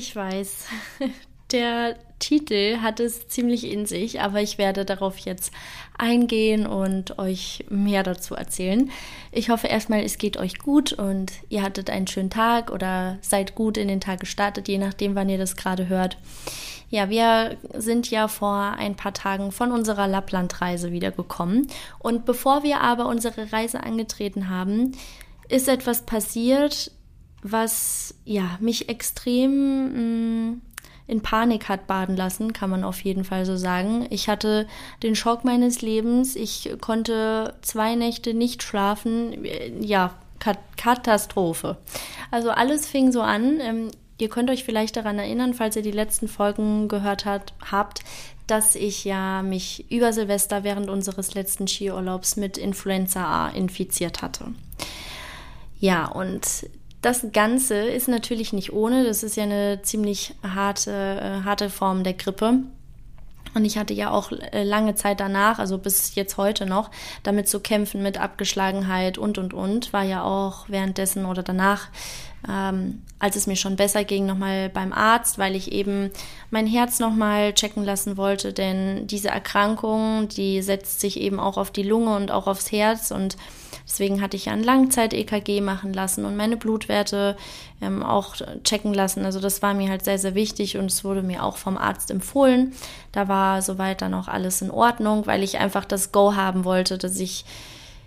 ich weiß. Der Titel hat es ziemlich in sich, aber ich werde darauf jetzt eingehen und euch mehr dazu erzählen. Ich hoffe erstmal, es geht euch gut und ihr hattet einen schönen Tag oder seid gut in den Tag gestartet, je nachdem, wann ihr das gerade hört. Ja, wir sind ja vor ein paar Tagen von unserer Lapplandreise wiedergekommen. Und bevor wir aber unsere Reise angetreten haben, ist etwas passiert, was ja mich extrem mh, mm, in Panik hat baden lassen, kann man auf jeden Fall so sagen. Ich hatte den Schock meines Lebens. Ich konnte zwei Nächte nicht schlafen. Ja, Katastrophe. Also alles fing so an. Ähm, ihr könnt euch vielleicht daran erinnern, falls ihr die letzten Folgen gehört hat, habt, dass ich ja mich über Silvester während unseres letzten Skiurlaubs mit Influenza A infiziert hatte. Ja, und das Ganze ist natürlich nicht ohne. Das ist ja eine ziemlich harte, äh, harte Form der Grippe. Und ich hatte ja auch äh, lange Zeit danach, also bis jetzt heute noch, damit zu kämpfen mit Abgeschlagenheit und, und, und. War ja auch währenddessen oder danach, ähm, als es mir schon besser ging, nochmal beim Arzt, weil ich eben mein Herz nochmal checken lassen wollte. Denn diese Erkrankung, die setzt sich eben auch auf die Lunge und auch aufs Herz und Deswegen hatte ich ja ein Langzeit-EKG machen lassen und meine Blutwerte ähm, auch checken lassen. Also das war mir halt sehr, sehr wichtig und es wurde mir auch vom Arzt empfohlen. Da war soweit dann auch alles in Ordnung, weil ich einfach das Go haben wollte, dass ich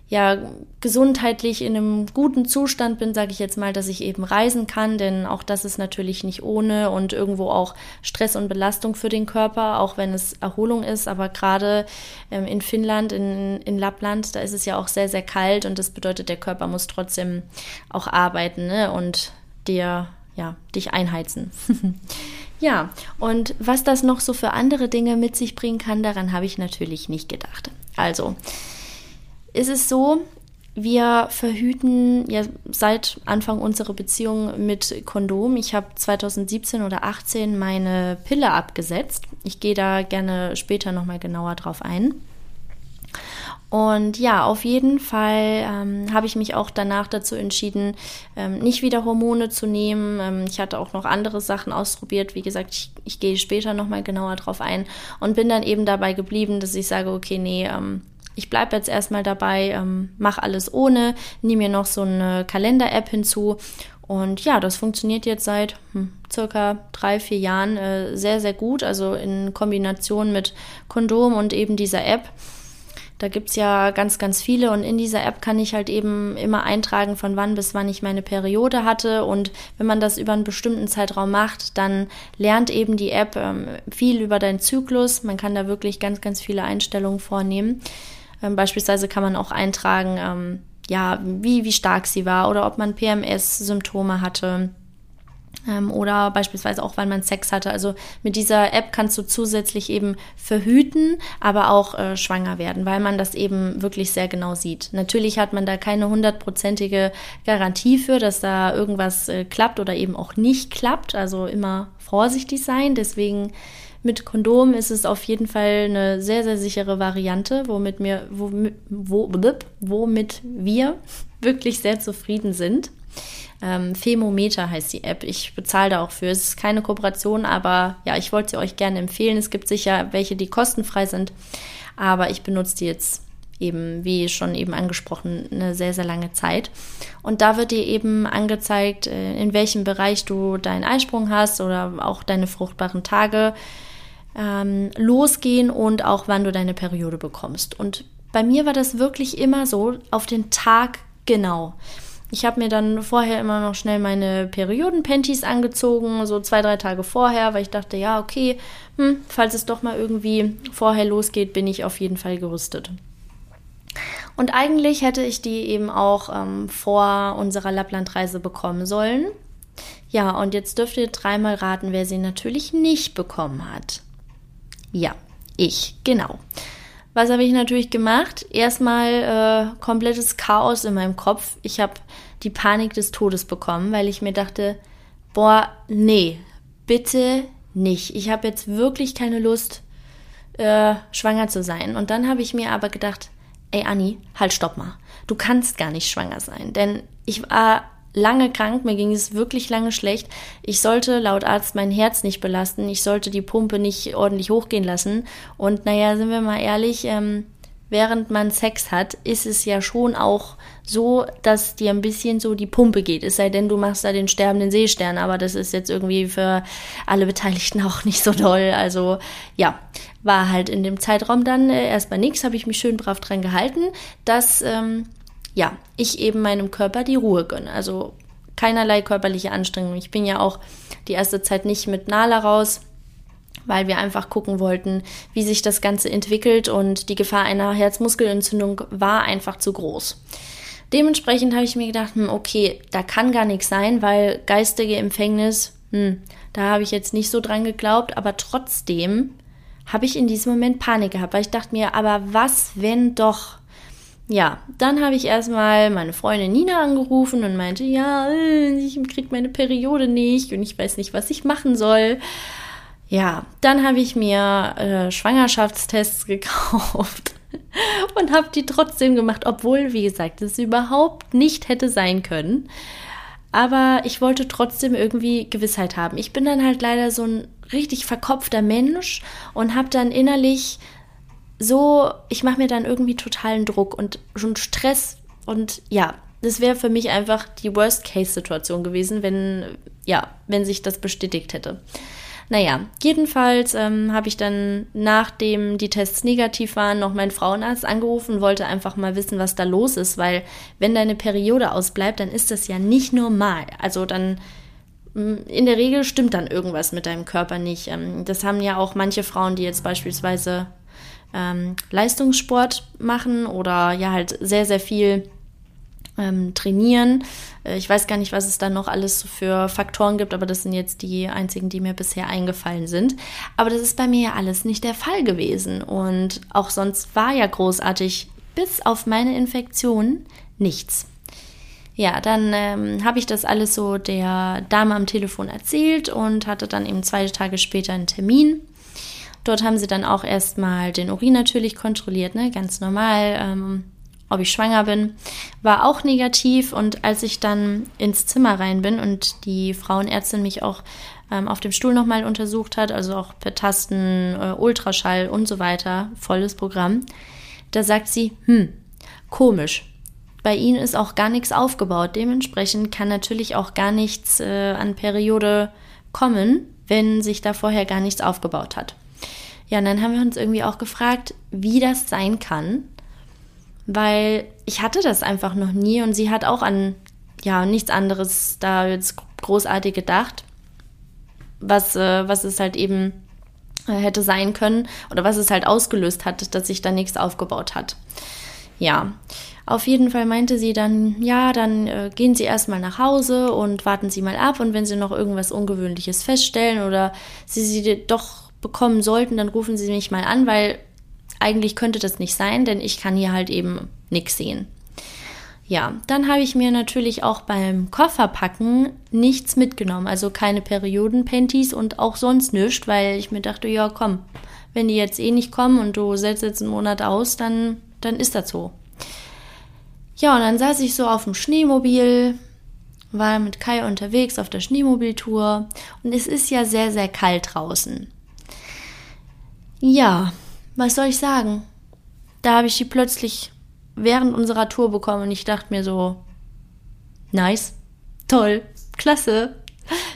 ja gesundheitlich in einem guten Zustand bin, sage ich jetzt mal, dass ich eben reisen kann, denn auch das ist natürlich nicht ohne und irgendwo auch Stress und Belastung für den Körper, auch wenn es Erholung ist. Aber gerade ähm, in Finnland, in, in Lappland, da ist es ja auch sehr, sehr kalt und das bedeutet, der Körper muss trotzdem auch arbeiten ne? und dir, ja, dich einheizen. ja, und was das noch so für andere Dinge mit sich bringen kann, daran habe ich natürlich nicht gedacht. Also, ist es so, wir verhüten ja seit Anfang unserer Beziehung mit Kondom. Ich habe 2017 oder 18 meine Pille abgesetzt. Ich gehe da gerne später nochmal genauer drauf ein. Und ja, auf jeden Fall ähm, habe ich mich auch danach dazu entschieden, ähm, nicht wieder Hormone zu nehmen. Ähm, ich hatte auch noch andere Sachen ausprobiert. Wie gesagt, ich, ich gehe später nochmal genauer drauf ein und bin dann eben dabei geblieben, dass ich sage, okay, nee, ähm, ich bleibe jetzt erstmal dabei, ähm, mach alles ohne, nehme mir noch so eine Kalender-App hinzu. Und ja, das funktioniert jetzt seit hm, circa drei, vier Jahren äh, sehr, sehr gut. Also in Kombination mit Kondom und eben dieser App. Da gibt's ja ganz, ganz viele und in dieser App kann ich halt eben immer eintragen, von wann bis wann ich meine Periode hatte. Und wenn man das über einen bestimmten Zeitraum macht, dann lernt eben die App ähm, viel über deinen Zyklus. Man kann da wirklich ganz, ganz viele Einstellungen vornehmen. Ähm, beispielsweise kann man auch eintragen, ähm, ja, wie, wie stark sie war oder ob man PMS-Symptome hatte. Ähm, oder beispielsweise auch, weil man Sex hatte. Also mit dieser App kannst du zusätzlich eben verhüten, aber auch äh, schwanger werden, weil man das eben wirklich sehr genau sieht. Natürlich hat man da keine hundertprozentige Garantie für, dass da irgendwas äh, klappt oder eben auch nicht klappt. Also immer vorsichtig sein. Deswegen mit Kondom ist es auf jeden Fall eine sehr, sehr sichere Variante, womit, mir, womit, womit wir wirklich sehr zufrieden sind. Ähm, Femometer heißt die App. Ich bezahle da auch für. Es ist keine Kooperation, aber ja, ich wollte sie euch gerne empfehlen. Es gibt sicher welche, die kostenfrei sind, aber ich benutze die jetzt eben, wie schon eben angesprochen, eine sehr, sehr lange Zeit. Und da wird dir eben angezeigt, äh, in welchem Bereich du deinen Eisprung hast oder auch deine fruchtbaren Tage ähm, losgehen und auch wann du deine Periode bekommst. Und bei mir war das wirklich immer so auf den Tag genau. Ich habe mir dann vorher immer noch schnell meine Periodenpanties angezogen, so zwei, drei Tage vorher, weil ich dachte, ja, okay, hm, falls es doch mal irgendwie vorher losgeht, bin ich auf jeden Fall gerüstet. Und eigentlich hätte ich die eben auch ähm, vor unserer Lapplandreise bekommen sollen. Ja, und jetzt dürft ihr dreimal raten, wer sie natürlich nicht bekommen hat. Ja, ich, genau. Was habe ich natürlich gemacht? Erstmal äh, komplettes Chaos in meinem Kopf. Ich habe die Panik des Todes bekommen, weil ich mir dachte, boah, nee, bitte nicht. Ich habe jetzt wirklich keine Lust, äh, schwanger zu sein. Und dann habe ich mir aber gedacht, ey Anni, halt stopp mal. Du kannst gar nicht schwanger sein. Denn ich war lange krank, mir ging es wirklich lange schlecht. Ich sollte laut Arzt mein Herz nicht belasten, ich sollte die Pumpe nicht ordentlich hochgehen lassen. Und naja, sind wir mal ehrlich, ähm, während man Sex hat, ist es ja schon auch so, dass dir ein bisschen so die Pumpe geht. Es sei denn, du machst da den sterbenden Seestern, aber das ist jetzt irgendwie für alle Beteiligten auch nicht so toll. Also ja, war halt in dem Zeitraum dann äh, erstmal nichts, habe ich mich schön brav dran gehalten, dass ähm, ja, ich eben meinem Körper die Ruhe gönne. Also keinerlei körperliche Anstrengung. Ich bin ja auch die erste Zeit nicht mit Nala raus, weil wir einfach gucken wollten, wie sich das Ganze entwickelt und die Gefahr einer Herzmuskelentzündung war einfach zu groß. Dementsprechend habe ich mir gedacht, hm, okay, da kann gar nichts sein, weil geistige Empfängnis, hm, da habe ich jetzt nicht so dran geglaubt, aber trotzdem habe ich in diesem Moment Panik gehabt, weil ich dachte mir, aber was, wenn doch? Ja, dann habe ich erstmal meine Freundin Nina angerufen und meinte, ja, ich kriege meine Periode nicht und ich weiß nicht, was ich machen soll. Ja, dann habe ich mir äh, Schwangerschaftstests gekauft und habe die trotzdem gemacht, obwohl, wie gesagt, es überhaupt nicht hätte sein können. Aber ich wollte trotzdem irgendwie Gewissheit haben. Ich bin dann halt leider so ein richtig verkopfter Mensch und habe dann innerlich so, ich mache mir dann irgendwie totalen Druck und schon Stress und ja, das wäre für mich einfach die Worst-Case-Situation gewesen, wenn, ja, wenn sich das bestätigt hätte. Naja, jedenfalls ähm, habe ich dann, nachdem die Tests negativ waren, noch meinen Frauenarzt angerufen, wollte einfach mal wissen, was da los ist, weil wenn deine Periode ausbleibt, dann ist das ja nicht normal. Also dann in der Regel stimmt dann irgendwas mit deinem Körper nicht. Ähm, das haben ja auch manche Frauen, die jetzt beispielsweise ähm, Leistungssport machen oder ja halt sehr, sehr viel ähm, trainieren. Äh, ich weiß gar nicht, was es da noch alles für Faktoren gibt, aber das sind jetzt die einzigen, die mir bisher eingefallen sind. Aber das ist bei mir ja alles nicht der Fall gewesen. Und auch sonst war ja großartig, bis auf meine Infektion, nichts. Ja, dann ähm, habe ich das alles so der Dame am Telefon erzählt und hatte dann eben zwei Tage später einen Termin. Dort haben sie dann auch erstmal den Urin natürlich kontrolliert, ne? ganz normal, ähm, ob ich schwanger bin. War auch negativ und als ich dann ins Zimmer rein bin und die Frauenärztin mich auch ähm, auf dem Stuhl nochmal untersucht hat, also auch per Tasten, äh, Ultraschall und so weiter, volles Programm, da sagt sie, hm, komisch. Bei Ihnen ist auch gar nichts aufgebaut. Dementsprechend kann natürlich auch gar nichts äh, an Periode kommen, wenn sich da vorher gar nichts aufgebaut hat. Ja, und dann haben wir uns irgendwie auch gefragt, wie das sein kann, weil ich hatte das einfach noch nie und sie hat auch an ja nichts anderes da jetzt großartig gedacht, was äh, was es halt eben äh, hätte sein können oder was es halt ausgelöst hat, dass sich da nichts aufgebaut hat. Ja, auf jeden Fall meinte sie dann, ja, dann äh, gehen Sie erstmal nach Hause und warten Sie mal ab und wenn Sie noch irgendwas Ungewöhnliches feststellen oder Sie sie doch bekommen sollten, dann rufen Sie mich mal an, weil eigentlich könnte das nicht sein, denn ich kann hier halt eben nichts sehen. Ja, dann habe ich mir natürlich auch beim Kofferpacken nichts mitgenommen, also keine Periodenpanties und auch sonst nichts, weil ich mir dachte, ja komm, wenn die jetzt eh nicht kommen und du setzt jetzt einen Monat aus, dann, dann ist das so. Ja, und dann saß ich so auf dem Schneemobil, war mit Kai unterwegs auf der Schneemobiltour und es ist ja sehr, sehr kalt draußen. Ja, was soll ich sagen? Da habe ich die plötzlich während unserer Tour bekommen und ich dachte mir so, nice, toll, klasse.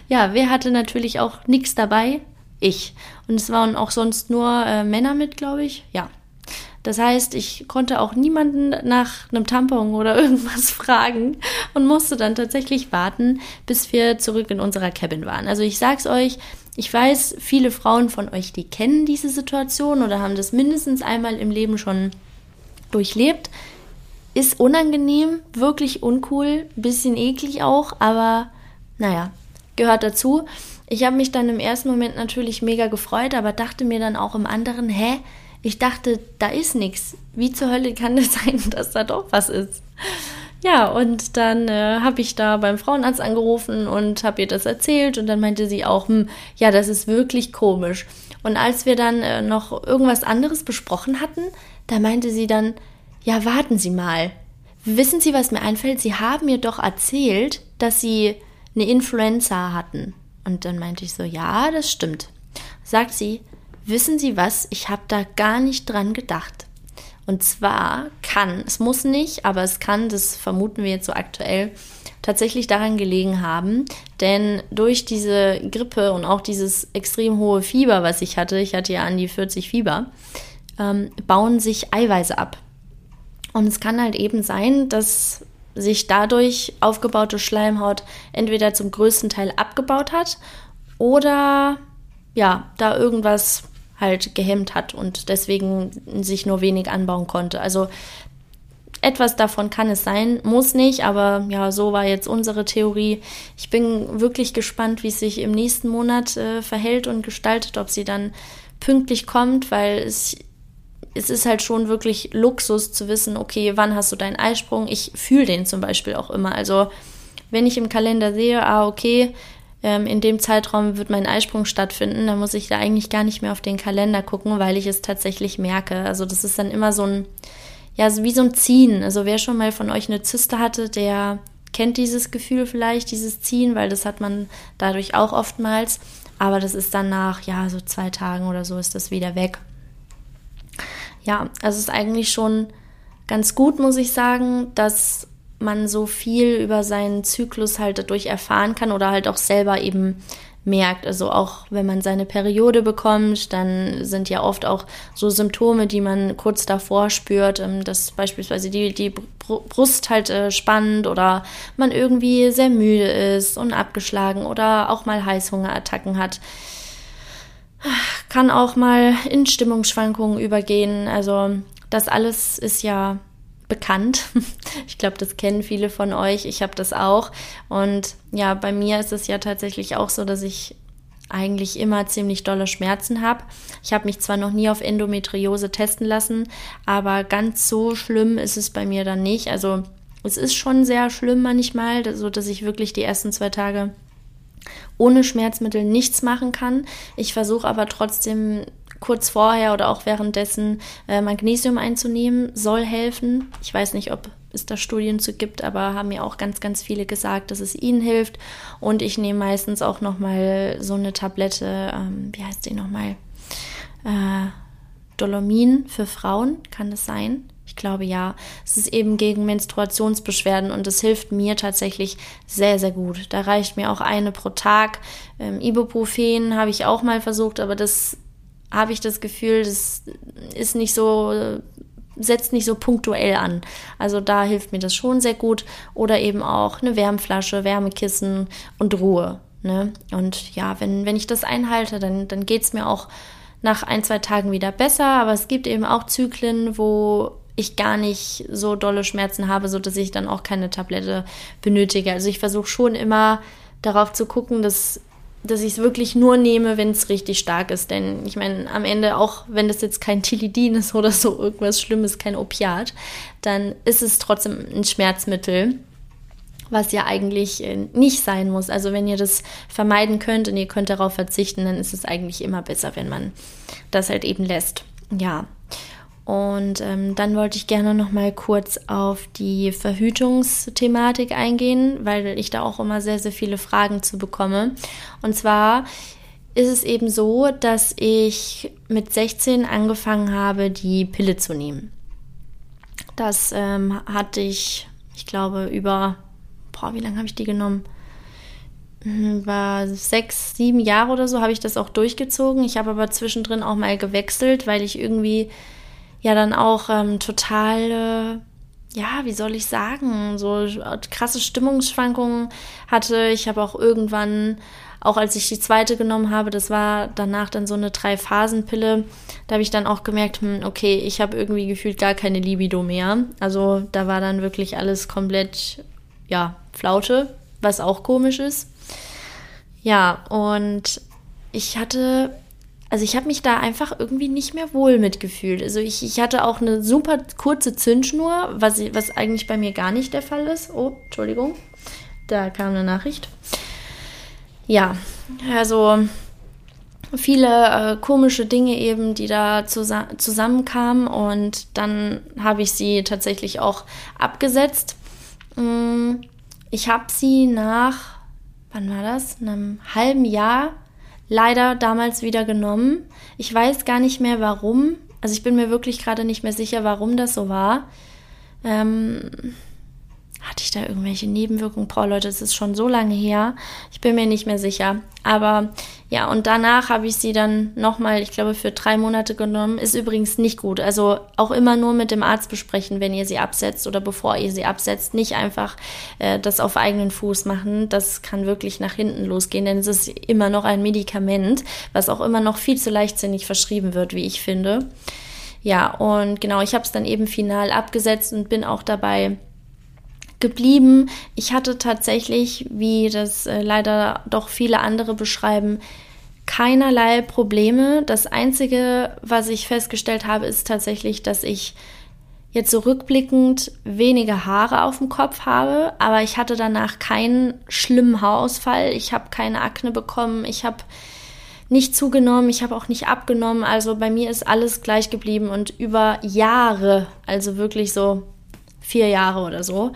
Ja, wer hatte natürlich auch nichts dabei? Ich. Und es waren auch sonst nur äh, Männer mit, glaube ich. Ja. Das heißt, ich konnte auch niemanden nach einem Tampon oder irgendwas fragen und musste dann tatsächlich warten, bis wir zurück in unserer Cabin waren. Also ich sag's euch, ich weiß, viele Frauen von euch, die kennen diese Situation oder haben das mindestens einmal im Leben schon durchlebt. Ist unangenehm, wirklich uncool, bisschen eklig auch, aber naja, gehört dazu. Ich habe mich dann im ersten Moment natürlich mega gefreut, aber dachte mir dann auch im anderen, hä, ich dachte, da ist nichts. Wie zur Hölle kann es sein, dass da doch was ist? Ja, und dann äh, habe ich da beim Frauenarzt angerufen und habe ihr das erzählt und dann meinte sie auch, hm, ja, das ist wirklich komisch. Und als wir dann äh, noch irgendwas anderes besprochen hatten, da meinte sie dann, ja, warten Sie mal. wissen Sie, was mir einfällt? Sie haben mir doch erzählt, dass Sie eine Influenza hatten. Und dann meinte ich so, ja, das stimmt. Sagt sie, wissen Sie was? Ich habe da gar nicht dran gedacht. Und zwar kann, es muss nicht, aber es kann, das vermuten wir jetzt so aktuell, tatsächlich daran gelegen haben, denn durch diese Grippe und auch dieses extrem hohe Fieber, was ich hatte, ich hatte ja an die 40 Fieber, ähm, bauen sich Eiweiße ab. Und es kann halt eben sein, dass sich dadurch aufgebaute Schleimhaut entweder zum größten Teil abgebaut hat oder ja, da irgendwas halt gehemmt hat und deswegen sich nur wenig anbauen konnte. Also etwas davon kann es sein, muss nicht, aber ja, so war jetzt unsere Theorie. Ich bin wirklich gespannt, wie es sich im nächsten Monat äh, verhält und gestaltet, ob sie dann pünktlich kommt, weil es, es ist halt schon wirklich Luxus zu wissen, okay, wann hast du deinen Eisprung? Ich fühle den zum Beispiel auch immer. Also wenn ich im Kalender sehe, ah, okay, ähm, in dem Zeitraum wird mein Eisprung stattfinden, dann muss ich da eigentlich gar nicht mehr auf den Kalender gucken, weil ich es tatsächlich merke. Also das ist dann immer so ein, ja, wie so ein Ziehen. Also wer schon mal von euch eine Zyste hatte, der kennt dieses Gefühl vielleicht, dieses Ziehen, weil das hat man dadurch auch oftmals. Aber das ist dann nach, ja, so zwei Tagen oder so ist das wieder weg. Ja, also es ist eigentlich schon ganz gut, muss ich sagen, dass man so viel über seinen Zyklus halt dadurch erfahren kann oder halt auch selber eben merkt. Also auch wenn man seine Periode bekommt, dann sind ja oft auch so Symptome, die man kurz davor spürt, ähm, dass beispielsweise die, die Brust halt äh, spannt oder man irgendwie sehr müde ist und abgeschlagen oder auch mal Heißhungerattacken hat. Kann auch mal in Stimmungsschwankungen übergehen. Also das alles ist ja bekannt. Ich glaube, das kennen viele von euch. Ich habe das auch. Und ja, bei mir ist es ja tatsächlich auch so, dass ich eigentlich immer ziemlich dolle Schmerzen habe. Ich habe mich zwar noch nie auf Endometriose testen lassen, aber ganz so schlimm ist es bei mir dann nicht. Also es ist schon sehr schlimm manchmal, so dass ich wirklich die ersten zwei Tage ohne Schmerzmittel nichts machen kann. Ich versuche aber trotzdem kurz vorher oder auch währenddessen äh, Magnesium einzunehmen, soll helfen. Ich weiß nicht, ob es da Studien zu gibt, aber haben mir auch ganz, ganz viele gesagt, dass es ihnen hilft. Und ich nehme meistens auch nochmal so eine Tablette, ähm, wie heißt die nochmal? Äh, Dolomin für Frauen, kann das sein? Ich glaube ja. Es ist eben gegen Menstruationsbeschwerden und es hilft mir tatsächlich sehr, sehr gut. Da reicht mir auch eine pro Tag. Ähm, Ibuprofen habe ich auch mal versucht, aber das habe ich das Gefühl, das ist nicht so, setzt nicht so punktuell an. Also da hilft mir das schon sehr gut. Oder eben auch eine Wärmflasche, Wärmekissen und Ruhe. Ne? Und ja, wenn, wenn ich das einhalte, dann, dann geht es mir auch nach ein, zwei Tagen wieder besser. Aber es gibt eben auch Zyklen, wo ich gar nicht so dolle Schmerzen habe, so dass ich dann auch keine Tablette benötige. Also ich versuche schon immer darauf zu gucken, dass dass ich es wirklich nur nehme, wenn es richtig stark ist. Denn ich meine, am Ende, auch wenn das jetzt kein Tilidin ist oder so irgendwas Schlimmes, kein Opiat, dann ist es trotzdem ein Schmerzmittel, was ja eigentlich äh, nicht sein muss. Also wenn ihr das vermeiden könnt und ihr könnt darauf verzichten, dann ist es eigentlich immer besser, wenn man das halt eben lässt. Ja. Und ähm, dann wollte ich gerne noch mal kurz auf die Verhütungsthematik eingehen, weil ich da auch immer sehr, sehr viele Fragen zu bekomme. Und zwar ist es eben so, dass ich mit 16 angefangen habe, die Pille zu nehmen. Das ähm, hatte ich, ich glaube, über, boah, wie lange habe ich die genommen? Hm, war sechs, sieben Jahre oder so habe ich das auch durchgezogen. Ich habe aber zwischendrin auch mal gewechselt, weil ich irgendwie ja dann auch ähm, total, äh, ja, wie soll ich sagen, so krasse Stimmungsschwankungen hatte. Ich habe auch irgendwann, auch als ich die zweite genommen habe, das war danach dann so eine Drei-Phasen-Pille, da habe ich dann auch gemerkt, hm, okay, ich habe irgendwie gefühlt gar keine Libido mehr. Also da war dann wirklich alles komplett, ja, Flaute, was auch komisch ist. Ja, und ich hatte also ich habe mich da einfach irgendwie nicht mehr wohl mitgefühlt. Also ich, ich hatte auch eine super kurze Zündschnur, was, was eigentlich bei mir gar nicht der Fall ist. Oh, Entschuldigung, da kam eine Nachricht. Ja, also viele äh, komische Dinge eben, die da zusa zusammenkamen und dann habe ich sie tatsächlich auch abgesetzt. Mm, ich habe sie nach, wann war das? Einem halben Jahr leider damals wieder genommen. Ich weiß gar nicht mehr warum. Also ich bin mir wirklich gerade nicht mehr sicher, warum das so war. Ähm, hatte ich da irgendwelche Nebenwirkungen? Boah, Leute, das ist schon so lange her. Ich bin mir nicht mehr sicher. Aber ja, und danach habe ich sie dann nochmal, ich glaube, für drei Monate genommen. Ist übrigens nicht gut. Also auch immer nur mit dem Arzt besprechen, wenn ihr sie absetzt oder bevor ihr sie absetzt. Nicht einfach äh, das auf eigenen Fuß machen. Das kann wirklich nach hinten losgehen, denn es ist immer noch ein Medikament, was auch immer noch viel zu leichtsinnig verschrieben wird, wie ich finde. Ja, und genau, ich habe es dann eben final abgesetzt und bin auch dabei geblieben. Ich hatte tatsächlich, wie das äh, leider doch viele andere beschreiben, keinerlei Probleme. Das Einzige, was ich festgestellt habe, ist tatsächlich, dass ich jetzt so rückblickend weniger Haare auf dem Kopf habe, aber ich hatte danach keinen schlimmen Haarausfall. Ich habe keine Akne bekommen. Ich habe nicht zugenommen, ich habe auch nicht abgenommen. Also bei mir ist alles gleich geblieben und über Jahre, also wirklich so vier Jahre oder so,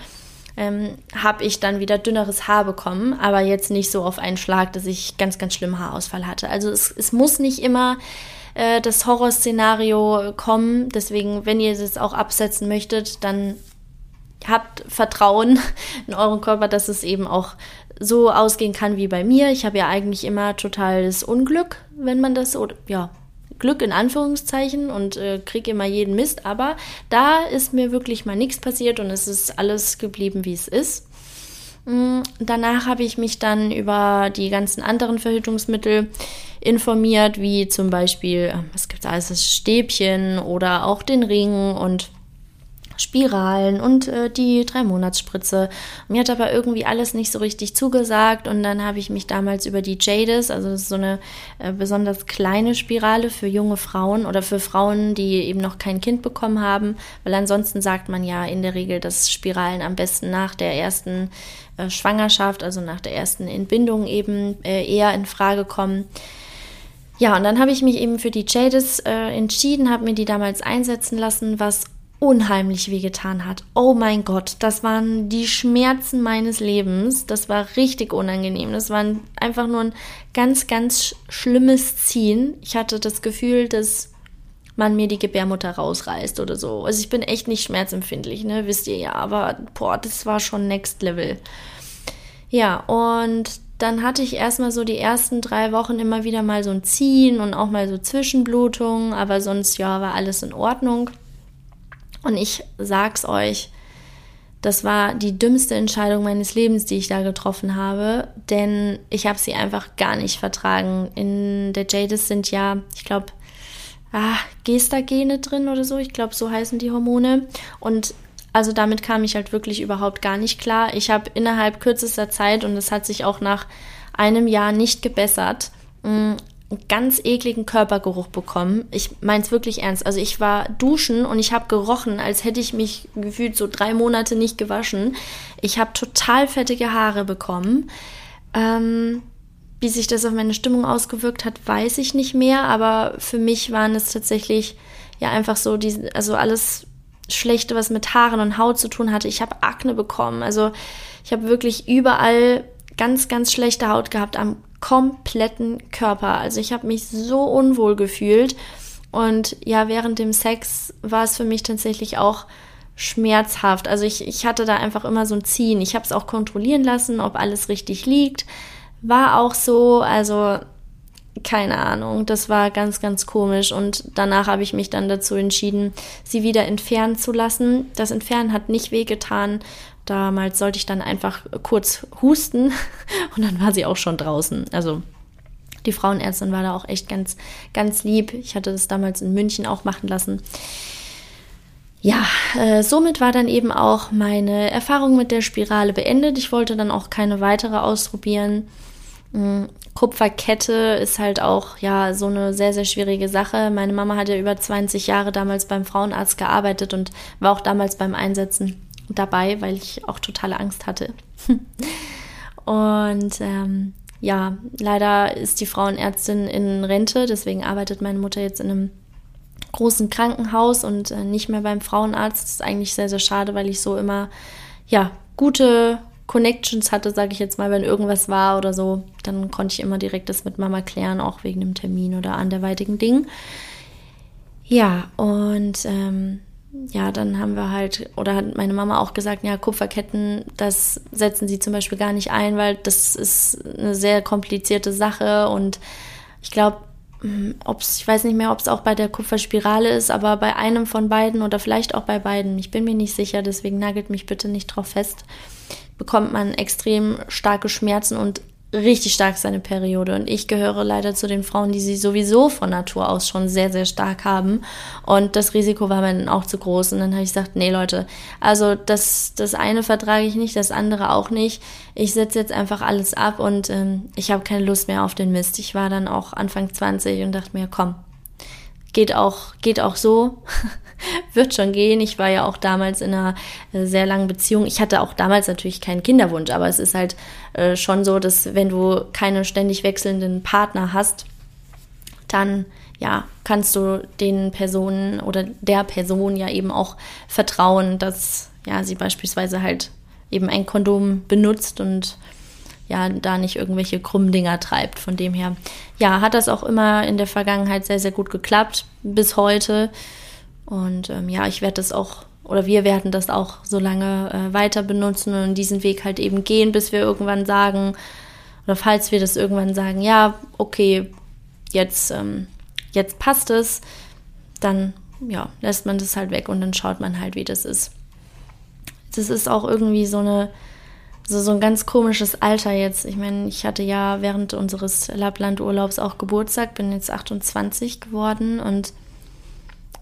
ähm, habe ich dann wieder dünneres Haar bekommen, aber jetzt nicht so auf einen Schlag, dass ich ganz, ganz schlimm Haarausfall hatte. Also es, es muss nicht immer äh, das Horrorszenario kommen. Deswegen, wenn ihr es auch absetzen möchtet, dann habt Vertrauen in euren Körper, dass es eben auch so ausgehen kann wie bei mir. Ich habe ja eigentlich immer totales Unglück, wenn man das, oder ja, Glück in Anführungszeichen und äh, kriege immer jeden Mist, aber da ist mir wirklich mal nichts passiert und es ist alles geblieben, wie es ist. Mm, danach habe ich mich dann über die ganzen anderen Verhütungsmittel informiert, wie zum Beispiel, äh, was gibt es alles, das Stäbchen oder auch den Ring und Spiralen und äh, die Drei-Monats-Spritze. Mir hat aber irgendwie alles nicht so richtig zugesagt und dann habe ich mich damals über die Jadis, also das ist so eine äh, besonders kleine Spirale für junge Frauen oder für Frauen, die eben noch kein Kind bekommen haben, weil ansonsten sagt man ja in der Regel, dass Spiralen am besten nach der ersten äh, Schwangerschaft, also nach der ersten Entbindung eben äh, eher in Frage kommen. Ja, und dann habe ich mich eben für die Jadis äh, entschieden, habe mir die damals einsetzen lassen, was unheimlich wehgetan hat. Oh mein Gott, das waren die Schmerzen meines Lebens. Das war richtig unangenehm. Das war einfach nur ein ganz, ganz schlimmes Ziehen. Ich hatte das Gefühl, dass man mir die Gebärmutter rausreißt oder so. Also ich bin echt nicht schmerzempfindlich, ne, wisst ihr ja, aber boah, das war schon Next Level. Ja, und dann hatte ich erstmal so die ersten drei Wochen immer wieder mal so ein Ziehen und auch mal so Zwischenblutungen, aber sonst ja, war alles in Ordnung. Und ich sag's euch, das war die dümmste Entscheidung meines Lebens, die ich da getroffen habe, denn ich habe sie einfach gar nicht vertragen. In der Jadis sind ja, ich glaube, ah, Gestagene drin oder so. Ich glaube, so heißen die Hormone. Und also damit kam ich halt wirklich überhaupt gar nicht klar. Ich habe innerhalb kürzester Zeit, und es hat sich auch nach einem Jahr nicht gebessert, mm, einen ganz ekligen Körpergeruch bekommen. Ich meine es wirklich ernst. Also ich war duschen und ich habe gerochen, als hätte ich mich gefühlt so drei Monate nicht gewaschen. Ich habe total fettige Haare bekommen. Ähm, wie sich das auf meine Stimmung ausgewirkt hat, weiß ich nicht mehr. Aber für mich waren es tatsächlich ja einfach so, die, also alles Schlechte, was mit Haaren und Haut zu tun hatte. Ich habe Akne bekommen. Also ich habe wirklich überall ganz, ganz schlechte Haut gehabt am kompletten Körper. Also ich habe mich so unwohl gefühlt. Und ja, während dem Sex war es für mich tatsächlich auch schmerzhaft. Also ich, ich hatte da einfach immer so ein Ziehen. Ich habe es auch kontrollieren lassen, ob alles richtig liegt. War auch so, also keine Ahnung, das war ganz, ganz komisch. Und danach habe ich mich dann dazu entschieden, sie wieder entfernen zu lassen. Das Entfernen hat nicht wehgetan. Damals sollte ich dann einfach kurz husten und dann war sie auch schon draußen. Also die Frauenärztin war da auch echt ganz, ganz lieb. Ich hatte das damals in München auch machen lassen. Ja, äh, somit war dann eben auch meine Erfahrung mit der Spirale beendet. Ich wollte dann auch keine weitere ausprobieren. Mhm. Kupferkette ist halt auch ja so eine sehr, sehr schwierige Sache. Meine Mama hat ja über 20 Jahre damals beim Frauenarzt gearbeitet und war auch damals beim Einsetzen dabei, weil ich auch totale Angst hatte. und ähm, ja, leider ist die Frauenärztin in Rente, deswegen arbeitet meine Mutter jetzt in einem großen Krankenhaus und äh, nicht mehr beim Frauenarzt. Das ist eigentlich sehr, sehr schade, weil ich so immer, ja, gute Connections hatte, sage ich jetzt mal, wenn irgendwas war oder so, dann konnte ich immer direkt das mit Mama klären, auch wegen dem Termin oder anderweitigen Dingen. Ja, und ähm, ja, dann haben wir halt, oder hat meine Mama auch gesagt, ja, Kupferketten, das setzen sie zum Beispiel gar nicht ein, weil das ist eine sehr komplizierte Sache und ich glaube, hm, ob's, ich weiß nicht mehr, ob es auch bei der Kupferspirale ist, aber bei einem von beiden oder vielleicht auch bei beiden, ich bin mir nicht sicher, deswegen nagelt mich bitte nicht drauf fest, bekommt man extrem starke Schmerzen und richtig stark seine Periode. Und ich gehöre leider zu den Frauen, die sie sowieso von Natur aus schon sehr, sehr stark haben. Und das Risiko war mir dann auch zu groß. Und dann habe ich gesagt, nee Leute, also das, das eine vertrage ich nicht, das andere auch nicht. Ich setze jetzt einfach alles ab und ähm, ich habe keine Lust mehr auf den Mist. Ich war dann auch Anfang 20 und dachte mir, komm, geht auch, geht auch so. wird schon gehen. Ich war ja auch damals in einer äh, sehr langen Beziehung. Ich hatte auch damals natürlich keinen Kinderwunsch, aber es ist halt äh, schon so, dass wenn du keine ständig wechselnden Partner hast, dann ja, kannst du den Personen oder der Person ja eben auch vertrauen, dass ja, sie beispielsweise halt eben ein Kondom benutzt und ja, da nicht irgendwelche krummen Dinger treibt. Von dem her, ja, hat das auch immer in der Vergangenheit sehr, sehr gut geklappt, bis heute. Und ähm, ja, ich werde das auch, oder wir werden das auch so lange äh, weiter benutzen und diesen Weg halt eben gehen, bis wir irgendwann sagen, oder falls wir das irgendwann sagen, ja, okay, jetzt, ähm, jetzt passt es, dann ja, lässt man das halt weg und dann schaut man halt, wie das ist. Das ist auch irgendwie so eine, so, so ein ganz komisches Alter jetzt. Ich meine, ich hatte ja während unseres Lappland-Urlaubs auch Geburtstag, bin jetzt 28 geworden und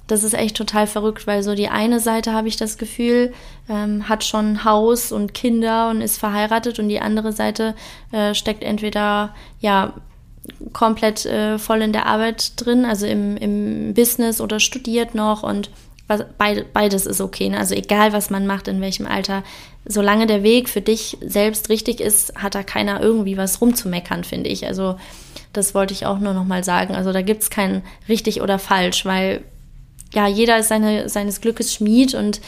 das ist echt total verrückt, weil so die eine Seite habe ich das Gefühl, ähm, hat schon Haus und Kinder und ist verheiratet und die andere Seite äh, steckt entweder ja komplett äh, voll in der Arbeit drin, also im, im Business oder studiert noch und was, beid, beides ist okay. Ne? Also egal, was man macht, in welchem Alter, solange der Weg für dich selbst richtig ist, hat da keiner irgendwie was rumzumeckern, finde ich. Also das wollte ich auch nur noch mal sagen. Also da gibt es kein richtig oder falsch, weil ja, jeder ist seine, seines Glückes Schmied und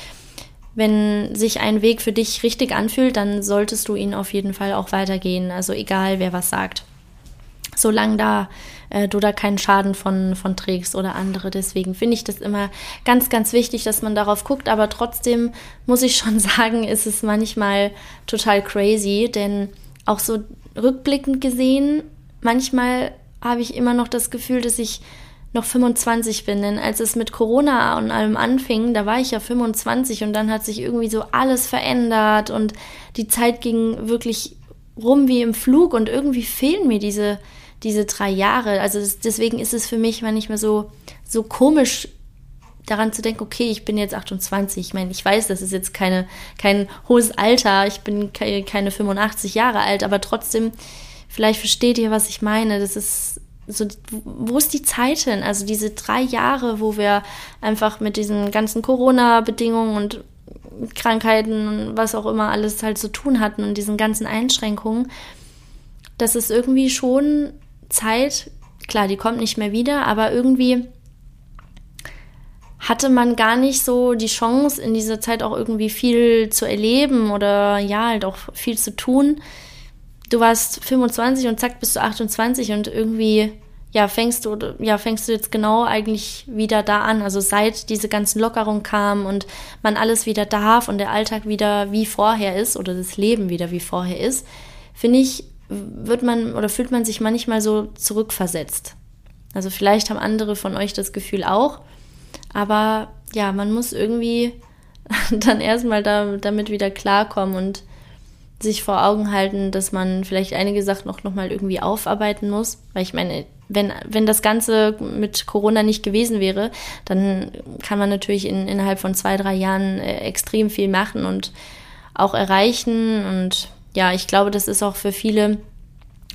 wenn sich ein Weg für dich richtig anfühlt, dann solltest du ihn auf jeden Fall auch weitergehen. Also egal, wer was sagt. Solange da äh, du da keinen Schaden von, von trägst oder andere. Deswegen finde ich das immer ganz, ganz wichtig, dass man darauf guckt. Aber trotzdem muss ich schon sagen, ist es manchmal total crazy, denn auch so rückblickend gesehen, manchmal habe ich immer noch das Gefühl, dass ich noch 25 bin. Denn als es mit Corona und allem anfing, da war ich ja 25 und dann hat sich irgendwie so alles verändert und die Zeit ging wirklich rum wie im Flug und irgendwie fehlen mir diese, diese drei Jahre. Also deswegen ist es für mich manchmal so, so komisch, daran zu denken, okay, ich bin jetzt 28. Ich meine, ich weiß, das ist jetzt keine, kein hohes Alter. Ich bin keine 85 Jahre alt, aber trotzdem, vielleicht versteht ihr, was ich meine. Das ist so, wo ist die Zeit hin? Also diese drei Jahre, wo wir einfach mit diesen ganzen Corona-Bedingungen und Krankheiten und was auch immer alles halt zu tun hatten und diesen ganzen Einschränkungen, das ist irgendwie schon Zeit, klar, die kommt nicht mehr wieder, aber irgendwie hatte man gar nicht so die Chance, in dieser Zeit auch irgendwie viel zu erleben oder ja, halt auch viel zu tun du warst 25 und zack bist du 28 und irgendwie ja fängst du ja fängst du jetzt genau eigentlich wieder da an. Also seit diese ganzen Lockerungen kamen und man alles wieder darf und der Alltag wieder wie vorher ist oder das Leben wieder wie vorher ist finde ich wird man oder fühlt man sich manchmal so zurückversetzt. Also vielleicht haben andere von euch das Gefühl auch aber ja man muss irgendwie dann erstmal da, damit wieder klarkommen und sich vor Augen halten, dass man vielleicht einige Sachen noch, noch mal irgendwie aufarbeiten muss. Weil ich meine, wenn, wenn das Ganze mit Corona nicht gewesen wäre, dann kann man natürlich in, innerhalb von zwei, drei Jahren äh, extrem viel machen und auch erreichen. Und ja, ich glaube, das ist auch für viele,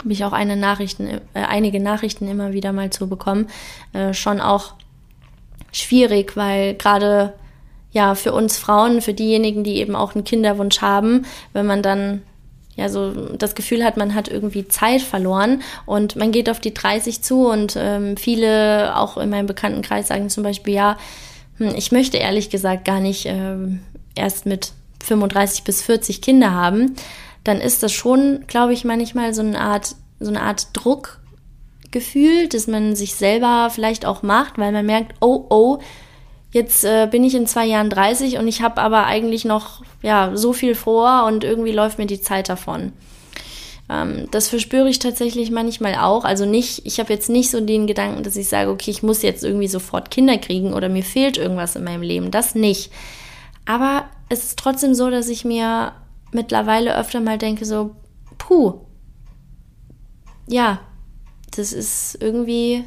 habe ich auch eine Nachrichten, äh, einige Nachrichten immer wieder mal zu bekommen, äh, schon auch schwierig, weil gerade ja, für uns Frauen, für diejenigen, die eben auch einen Kinderwunsch haben, wenn man dann ja so das Gefühl hat, man hat irgendwie Zeit verloren und man geht auf die 30 zu und ähm, viele auch in meinem Bekanntenkreis sagen zum Beispiel, ja, hm, ich möchte ehrlich gesagt gar nicht ähm, erst mit 35 bis 40 Kinder haben, dann ist das schon, glaube ich, manchmal so eine Art, so eine Art Druckgefühl, dass man sich selber vielleicht auch macht, weil man merkt, oh, oh, jetzt äh, bin ich in zwei Jahren 30 und ich habe aber eigentlich noch ja, so viel vor und irgendwie läuft mir die Zeit davon. Ähm, das verspüre ich tatsächlich manchmal auch. Also nicht, ich habe jetzt nicht so den Gedanken, dass ich sage, okay, ich muss jetzt irgendwie sofort Kinder kriegen oder mir fehlt irgendwas in meinem Leben. Das nicht. Aber es ist trotzdem so, dass ich mir mittlerweile öfter mal denke, so, puh, ja, das ist irgendwie,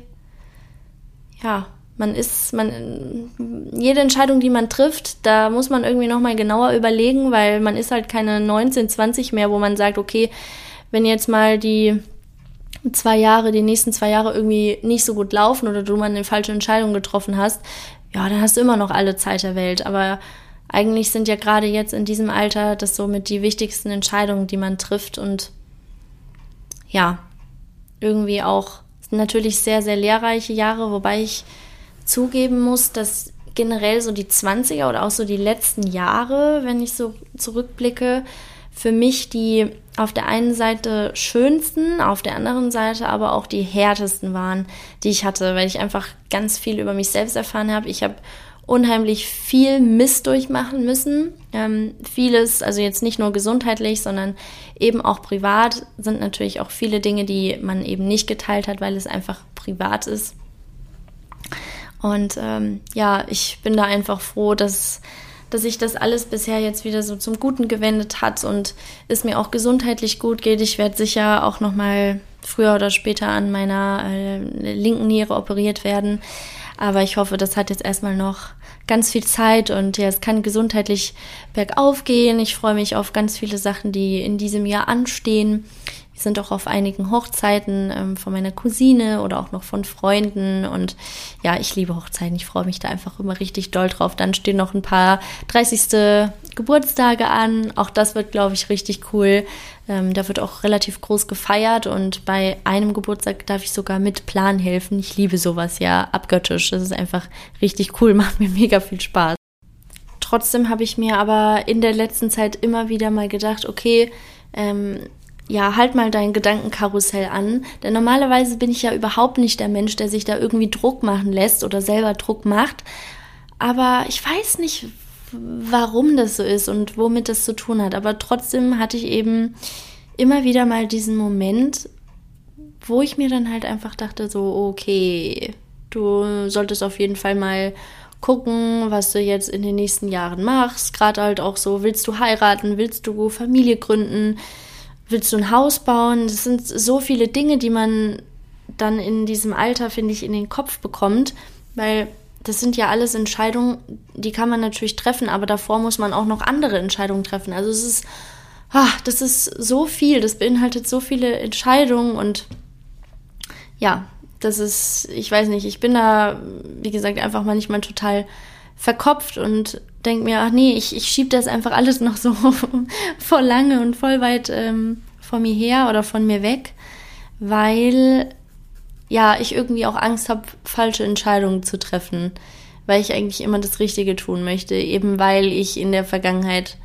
ja, man ist, man, jede Entscheidung, die man trifft, da muss man irgendwie nochmal genauer überlegen, weil man ist halt keine 19, 20 mehr, wo man sagt, okay, wenn jetzt mal die zwei Jahre, die nächsten zwei Jahre irgendwie nicht so gut laufen oder du mal eine falsche Entscheidung getroffen hast, ja, dann hast du immer noch alle Zeit der Welt. Aber eigentlich sind ja gerade jetzt in diesem Alter das somit die wichtigsten Entscheidungen, die man trifft und ja, irgendwie auch natürlich sehr, sehr lehrreiche Jahre, wobei ich zugeben muss, dass generell so die 20er oder auch so die letzten Jahre, wenn ich so zurückblicke, für mich die auf der einen Seite schönsten, auf der anderen Seite aber auch die härtesten waren, die ich hatte, weil ich einfach ganz viel über mich selbst erfahren habe. Ich habe unheimlich viel Mist durchmachen müssen. Ähm, vieles, also jetzt nicht nur gesundheitlich, sondern eben auch privat, sind natürlich auch viele Dinge, die man eben nicht geteilt hat, weil es einfach privat ist. Und ähm, ja, ich bin da einfach froh, dass, dass sich das alles bisher jetzt wieder so zum Guten gewendet hat und es mir auch gesundheitlich gut geht. Ich werde sicher auch noch mal früher oder später an meiner äh, linken Niere operiert werden. Aber ich hoffe, das hat jetzt erstmal noch ganz viel Zeit und ja, es kann gesundheitlich bergauf gehen. Ich freue mich auf ganz viele Sachen, die in diesem Jahr anstehen. Sind auch auf einigen Hochzeiten ähm, von meiner Cousine oder auch noch von Freunden. Und ja, ich liebe Hochzeiten. Ich freue mich da einfach immer richtig doll drauf. Dann stehen noch ein paar 30. Geburtstage an. Auch das wird, glaube ich, richtig cool. Ähm, da wird auch relativ groß gefeiert und bei einem Geburtstag darf ich sogar mit Plan helfen. Ich liebe sowas ja abgöttisch. Das ist einfach richtig cool, macht mir mega viel Spaß. Trotzdem habe ich mir aber in der letzten Zeit immer wieder mal gedacht, okay, ähm, ja, halt mal dein Gedankenkarussell an. Denn normalerweise bin ich ja überhaupt nicht der Mensch, der sich da irgendwie Druck machen lässt oder selber Druck macht. Aber ich weiß nicht, warum das so ist und womit das zu tun hat. Aber trotzdem hatte ich eben immer wieder mal diesen Moment, wo ich mir dann halt einfach dachte, so, okay, du solltest auf jeden Fall mal gucken, was du jetzt in den nächsten Jahren machst. Gerade halt auch so, willst du heiraten, willst du Familie gründen? Willst du ein Haus bauen? Das sind so viele Dinge, die man dann in diesem Alter, finde ich, in den Kopf bekommt, weil das sind ja alles Entscheidungen, die kann man natürlich treffen, aber davor muss man auch noch andere Entscheidungen treffen. Also es ist, ach, das ist so viel, das beinhaltet so viele Entscheidungen und ja, das ist, ich weiß nicht, ich bin da, wie gesagt, einfach manchmal total verkopft und denke mir, ach nee, ich, ich schiebe das einfach alles noch so voll lange und voll weit ähm, vor mir her oder von mir weg, weil ja, ich irgendwie auch Angst habe, falsche Entscheidungen zu treffen, weil ich eigentlich immer das Richtige tun möchte, eben weil ich in der Vergangenheit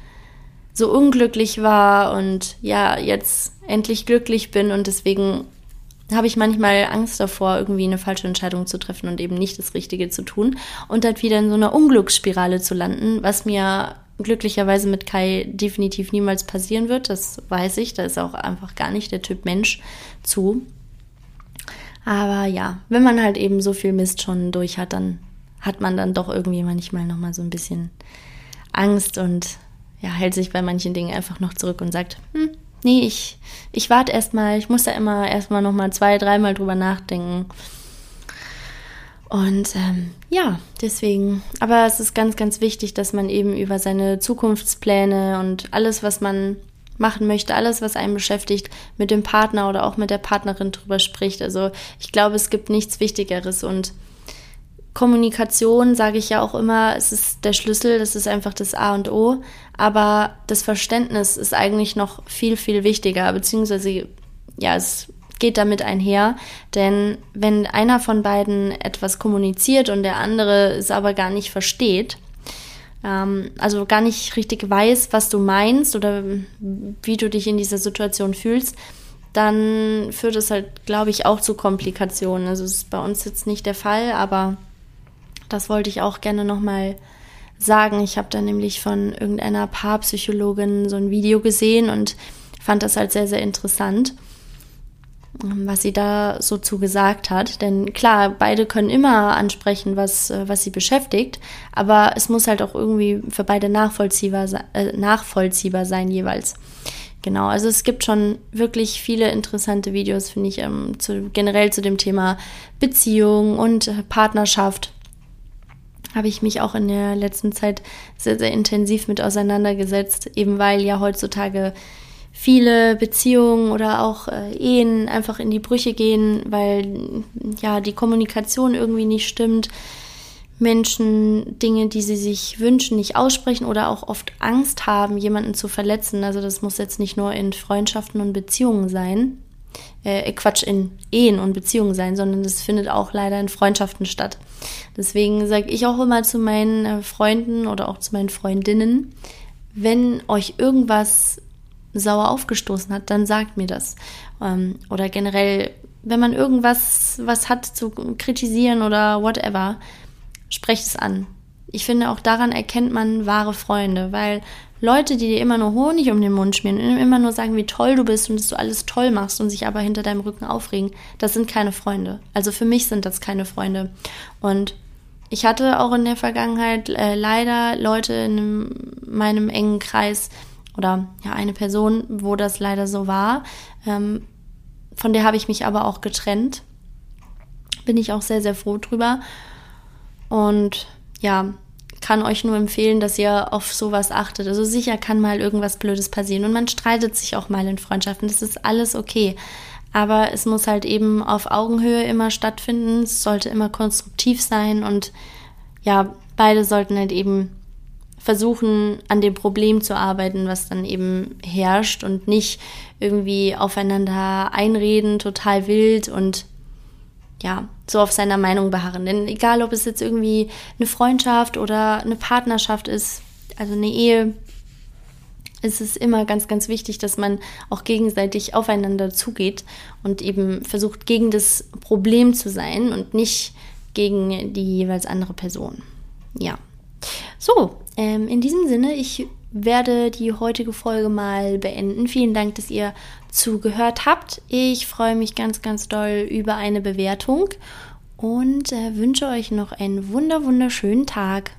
so unglücklich war und ja, jetzt endlich glücklich bin und deswegen habe ich manchmal Angst davor, irgendwie eine falsche Entscheidung zu treffen und eben nicht das Richtige zu tun und dann wieder in so einer Unglücksspirale zu landen, was mir glücklicherweise mit Kai definitiv niemals passieren wird. Das weiß ich. Da ist auch einfach gar nicht der Typ Mensch zu. Aber ja, wenn man halt eben so viel Mist schon durch hat, dann hat man dann doch irgendwie manchmal nochmal so ein bisschen Angst und ja, hält sich bei manchen Dingen einfach noch zurück und sagt, hm, nee, ich, ich warte erstmal, ich muss da immer erstmal nochmal zwei, dreimal drüber nachdenken. Und ähm, ja, deswegen. Aber es ist ganz, ganz wichtig, dass man eben über seine Zukunftspläne und alles, was man machen möchte, alles, was einen beschäftigt, mit dem Partner oder auch mit der Partnerin drüber spricht. Also ich glaube, es gibt nichts Wichtigeres und Kommunikation sage ich ja auch immer, es ist der Schlüssel, das ist einfach das A und O. Aber das Verständnis ist eigentlich noch viel, viel wichtiger, beziehungsweise ja, es geht damit einher. Denn wenn einer von beiden etwas kommuniziert und der andere es aber gar nicht versteht, ähm, also gar nicht richtig weiß, was du meinst oder wie du dich in dieser Situation fühlst, dann führt es halt, glaube ich, auch zu Komplikationen. Also es ist bei uns jetzt nicht der Fall, aber das wollte ich auch gerne nochmal sagen. Ich habe da nämlich von irgendeiner Paarpsychologin so ein Video gesehen und fand das halt sehr, sehr interessant, was sie da so zu gesagt hat. Denn klar, beide können immer ansprechen, was, äh, was sie beschäftigt, aber es muss halt auch irgendwie für beide nachvollziehbar, äh, nachvollziehbar sein jeweils. Genau, also es gibt schon wirklich viele interessante Videos, finde ich, ähm, zu, generell zu dem Thema Beziehung und Partnerschaft habe ich mich auch in der letzten Zeit sehr, sehr intensiv mit auseinandergesetzt, eben weil ja heutzutage viele Beziehungen oder auch äh, Ehen einfach in die Brüche gehen, weil ja die Kommunikation irgendwie nicht stimmt. Menschen Dinge, die sie sich wünschen, nicht aussprechen oder auch oft Angst haben, jemanden zu verletzen. Also das muss jetzt nicht nur in Freundschaften und Beziehungen sein äh, Quatsch, in Ehen und Beziehungen sein, sondern das findet auch leider in Freundschaften statt. Deswegen sage ich auch immer zu meinen äh, Freunden oder auch zu meinen Freundinnen, wenn euch irgendwas sauer aufgestoßen hat, dann sagt mir das. Ähm, oder generell, wenn man irgendwas was hat zu kritisieren oder whatever, sprecht es an. Ich finde, auch daran erkennt man wahre Freunde, weil Leute, die dir immer nur Honig um den Mund schmieren und immer nur sagen, wie toll du bist und dass du alles toll machst und sich aber hinter deinem Rücken aufregen, das sind keine Freunde. Also für mich sind das keine Freunde. Und ich hatte auch in der Vergangenheit äh, leider Leute in einem, meinem engen Kreis oder ja eine Person, wo das leider so war. Ähm, von der habe ich mich aber auch getrennt. Bin ich auch sehr, sehr froh drüber. Und ja, kann euch nur empfehlen, dass ihr auf sowas achtet. Also sicher kann mal irgendwas Blödes passieren und man streitet sich auch mal in Freundschaften. Das ist alles okay. Aber es muss halt eben auf Augenhöhe immer stattfinden. Es sollte immer konstruktiv sein und ja, beide sollten halt eben versuchen, an dem Problem zu arbeiten, was dann eben herrscht und nicht irgendwie aufeinander einreden, total wild und ja, so auf seiner Meinung beharren. Denn egal, ob es jetzt irgendwie eine Freundschaft oder eine Partnerschaft ist, also eine Ehe, ist es immer ganz, ganz wichtig, dass man auch gegenseitig aufeinander zugeht und eben versucht, gegen das Problem zu sein und nicht gegen die jeweils andere Person. Ja. So, ähm, in diesem Sinne, ich werde die heutige Folge mal beenden. Vielen Dank, dass ihr zugehört habt. Ich freue mich ganz, ganz doll über eine Bewertung und äh, wünsche euch noch einen wunder, wunderschönen Tag.